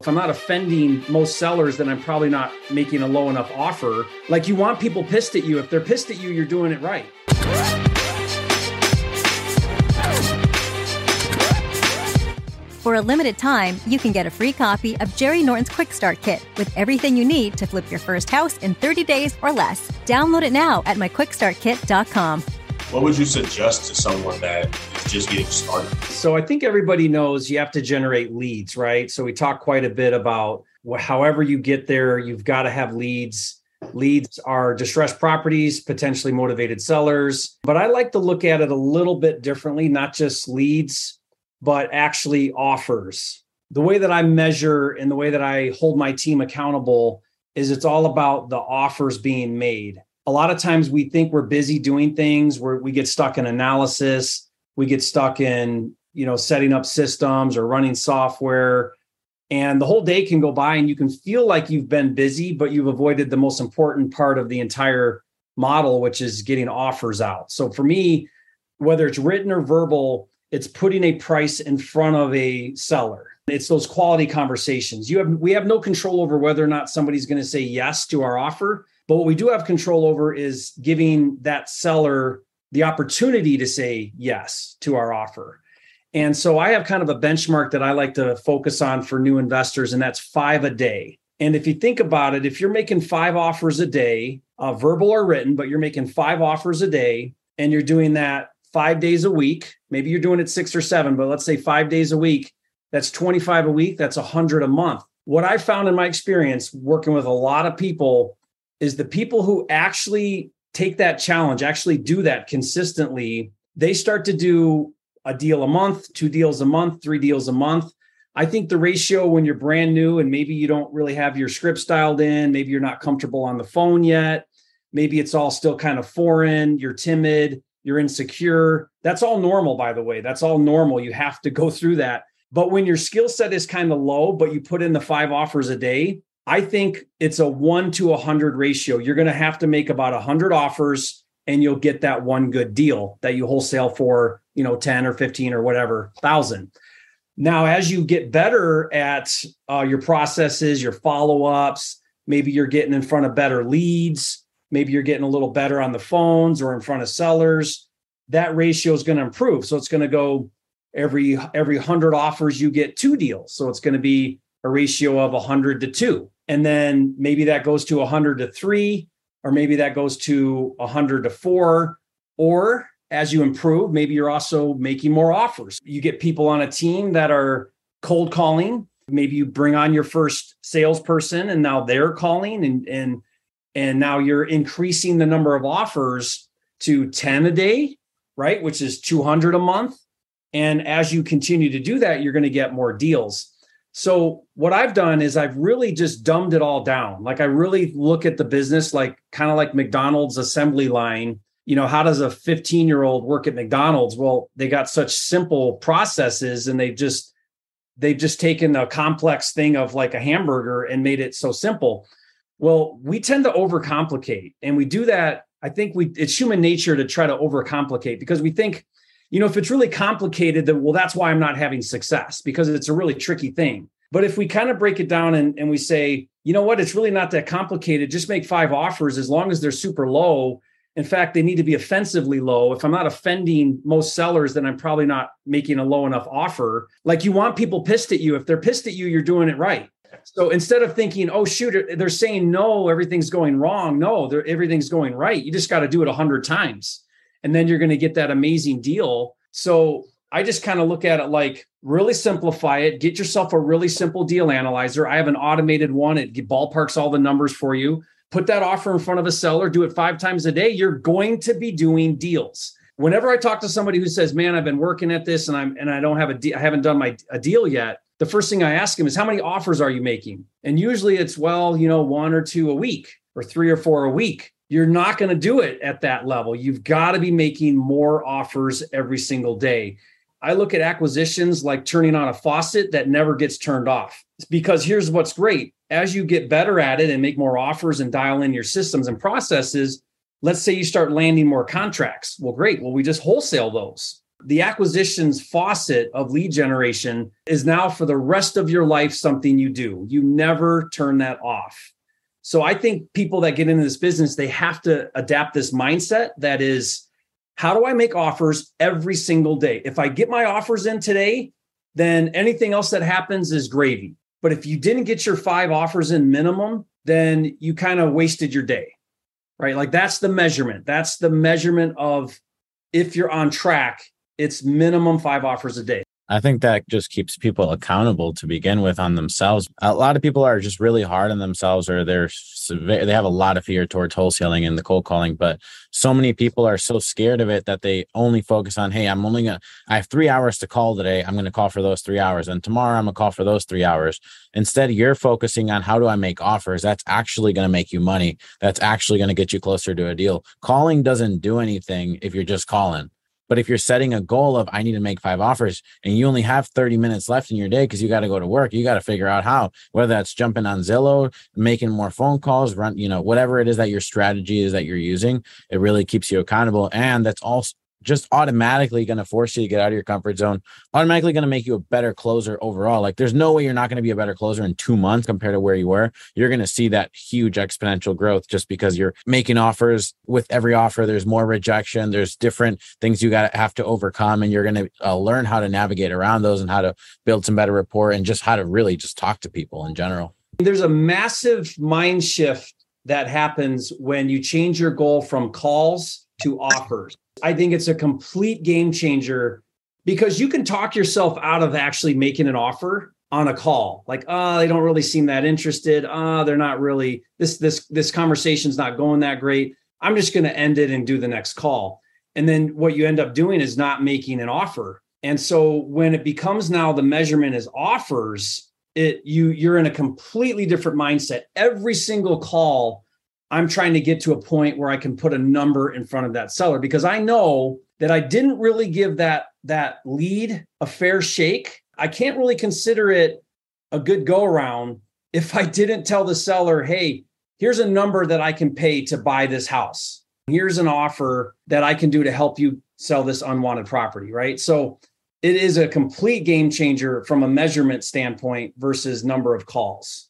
If I'm not offending most sellers, then I'm probably not making a low enough offer. Like you want people pissed at you. If they're pissed at you, you're doing it right. For a limited time, you can get a free copy of Jerry Norton's Quick Start Kit with everything you need to flip your first house in 30 days or less. Download it now at myquickstartkit.com. What would you suggest to someone that is just getting started? So I think everybody knows you have to generate leads, right? So we talk quite a bit about however you get there, you've got to have leads. Leads are distressed properties, potentially motivated sellers. But I like to look at it a little bit differently, not just leads, but actually offers. The way that I measure and the way that I hold my team accountable is it's all about the offers being made a lot of times we think we're busy doing things where we get stuck in analysis we get stuck in you know setting up systems or running software. And the whole day can go by and you can feel like you've been busy but you've avoided the most important part of the entire model which is getting offers out. So for me whether it's written or verbal it's putting a price in front of a seller. It's those quality conversations. You have we have no control over whether or not somebody's going to say yes to our offer but what we do have control over is giving that seller the opportunity to say yes to our offer. And so I have kind of a benchmark that I like to focus on for new investors, and that's five a day. And if you think about it, if you're making five offers a day, uh, verbal or written, but you're making five offers a day, and you're doing that five days a week, maybe you're doing it six or seven, but let's say five days a week, that's 25 a week, that's 100 a month. What I found in my experience working with a lot of people is the people who actually take that challenge, actually do that consistently, they start to do a deal a month, two deals a month, three deals a month. I think the ratio when you're brand new and maybe you don't really have your script styled in, maybe you're not comfortable on the phone yet, maybe it's all still kind of foreign, you're timid, you're insecure. That's all normal, by the way. That's all normal. You have to go through that. But when your skill set is kind of low, but you put in the five offers a day, I think it's a one to a hundred ratio. You're going to have to make about a hundred offers and you'll get that one good deal that you wholesale for, you know, 10 or 15 or whatever thousand. Now, as you get better at uh, your processes, your follow ups, maybe you're getting in front of better leads, maybe you're getting a little better on the phones or in front of sellers, that ratio is going to improve. So it's going to go every every 100 offers you get two deals. So it's going to be a ratio of 100 to 2 and then maybe that goes to 100 to 3 or maybe that goes to 100 to 4 or as you improve maybe you're also making more offers. You get people on a team that are cold calling. Maybe you bring on your first salesperson and now they're calling and and and now you're increasing the number of offers to 10 a day right? Which is 200 a month. And as you continue to do that you're going to get more deals so what I've done is I've really just dumbed it all down. Like I really look at the business like kind of like McDonald's assembly line. You know, how does a 15 year old work at McDonald's? Well, they got such simple processes and they've just they've just taken a complex thing of like a hamburger and made it so simple. Well, we tend to overcomplicate and we do that. I think we it's human nature to try to overcomplicate because we think you know, if it's really complicated, then well, that's why I'm not having success because it's a really tricky thing. But if we kind of break it down and, and we say, you know what, it's really not that complicated, just make five offers as long as they're super low. In fact, they need to be offensively low. If I'm not offending most sellers, then I'm probably not making a low enough offer. Like you want people pissed at you. If they're pissed at you, you're doing it right. So instead of thinking, oh, shoot, they're saying no, everything's going wrong. No, everything's going right. You just got to do it a hundred times and then you're going to get that amazing deal. So I just kind of look at it like really simplify it, get yourself a really simple deal analyzer. I have an automated one, it ballparks all the numbers for you. Put that offer in front of a seller, do it five times a day. You're going to be doing deals. Whenever I talk to somebody who says, "Man, I've been working at this and I'm and I don't have a de- I haven't done my a deal yet," the first thing I ask them is, "How many offers are you making?" And usually it's, "Well, you know, one or two a week or three or four a week." You're not going to do it at that level. You've got to be making more offers every single day. I look at acquisitions like turning on a faucet that never gets turned off. Because here's what's great as you get better at it and make more offers and dial in your systems and processes, let's say you start landing more contracts. Well, great. Well, we just wholesale those. the acquisitions faucet of lead generation is now for the rest of your life something you do. You never turn that off. So I think people that get into this business, they have to adapt this mindset that is, how do I make offers every single day? If I get my offers in today, then anything else that happens is gravy. But if you didn't get your five offers in minimum, then you kind of wasted your day, right? Like that's the measurement. That's the measurement of if you're on track, it's minimum five offers a day. I think that just keeps people accountable to begin with on themselves. A lot of people are just really hard on themselves, or they're they have a lot of fear towards wholesaling and the cold calling. But so many people are so scared of it that they only focus on, hey, I'm only gonna I have three hours to call today. I'm gonna call for those three hours, and tomorrow I'm gonna call for those three hours. Instead, you're focusing on how do I make offers. That's actually gonna make you money. That's actually gonna get you closer to a deal. Calling doesn't do anything if you're just calling but if you're setting a goal of I need to make five offers and you only have 30 minutes left in your day because you got to go to work, you got to figure out how, whether that's jumping on Zillow, making more phone calls, run, you know, whatever it is that your strategy is that you're using, it really keeps you accountable. And that's also just automatically going to force you to get out of your comfort zone, automatically going to make you a better closer overall. Like there's no way you're not going to be a better closer in two months compared to where you were. You're going to see that huge exponential growth just because you're making offers with every offer. There's more rejection. There's different things you got to have to overcome. And you're going to uh, learn how to navigate around those and how to build some better rapport and just how to really just talk to people in general. There's a massive mind shift that happens when you change your goal from calls to offers. I think it's a complete game changer because you can talk yourself out of actually making an offer on a call. Like oh they don't really seem that interested. Oh they're not really this this this conversation's not going that great. I'm just going to end it and do the next call. And then what you end up doing is not making an offer. And so when it becomes now the measurement is offers it you you're in a completely different mindset. Every single call I'm trying to get to a point where I can put a number in front of that seller because I know that I didn't really give that that lead a fair shake. I can't really consider it a good go around if I didn't tell the seller, "Hey, here's a number that I can pay to buy this house. Here's an offer that I can do to help you sell this unwanted property," right? So it is a complete game changer from a measurement standpoint versus number of calls.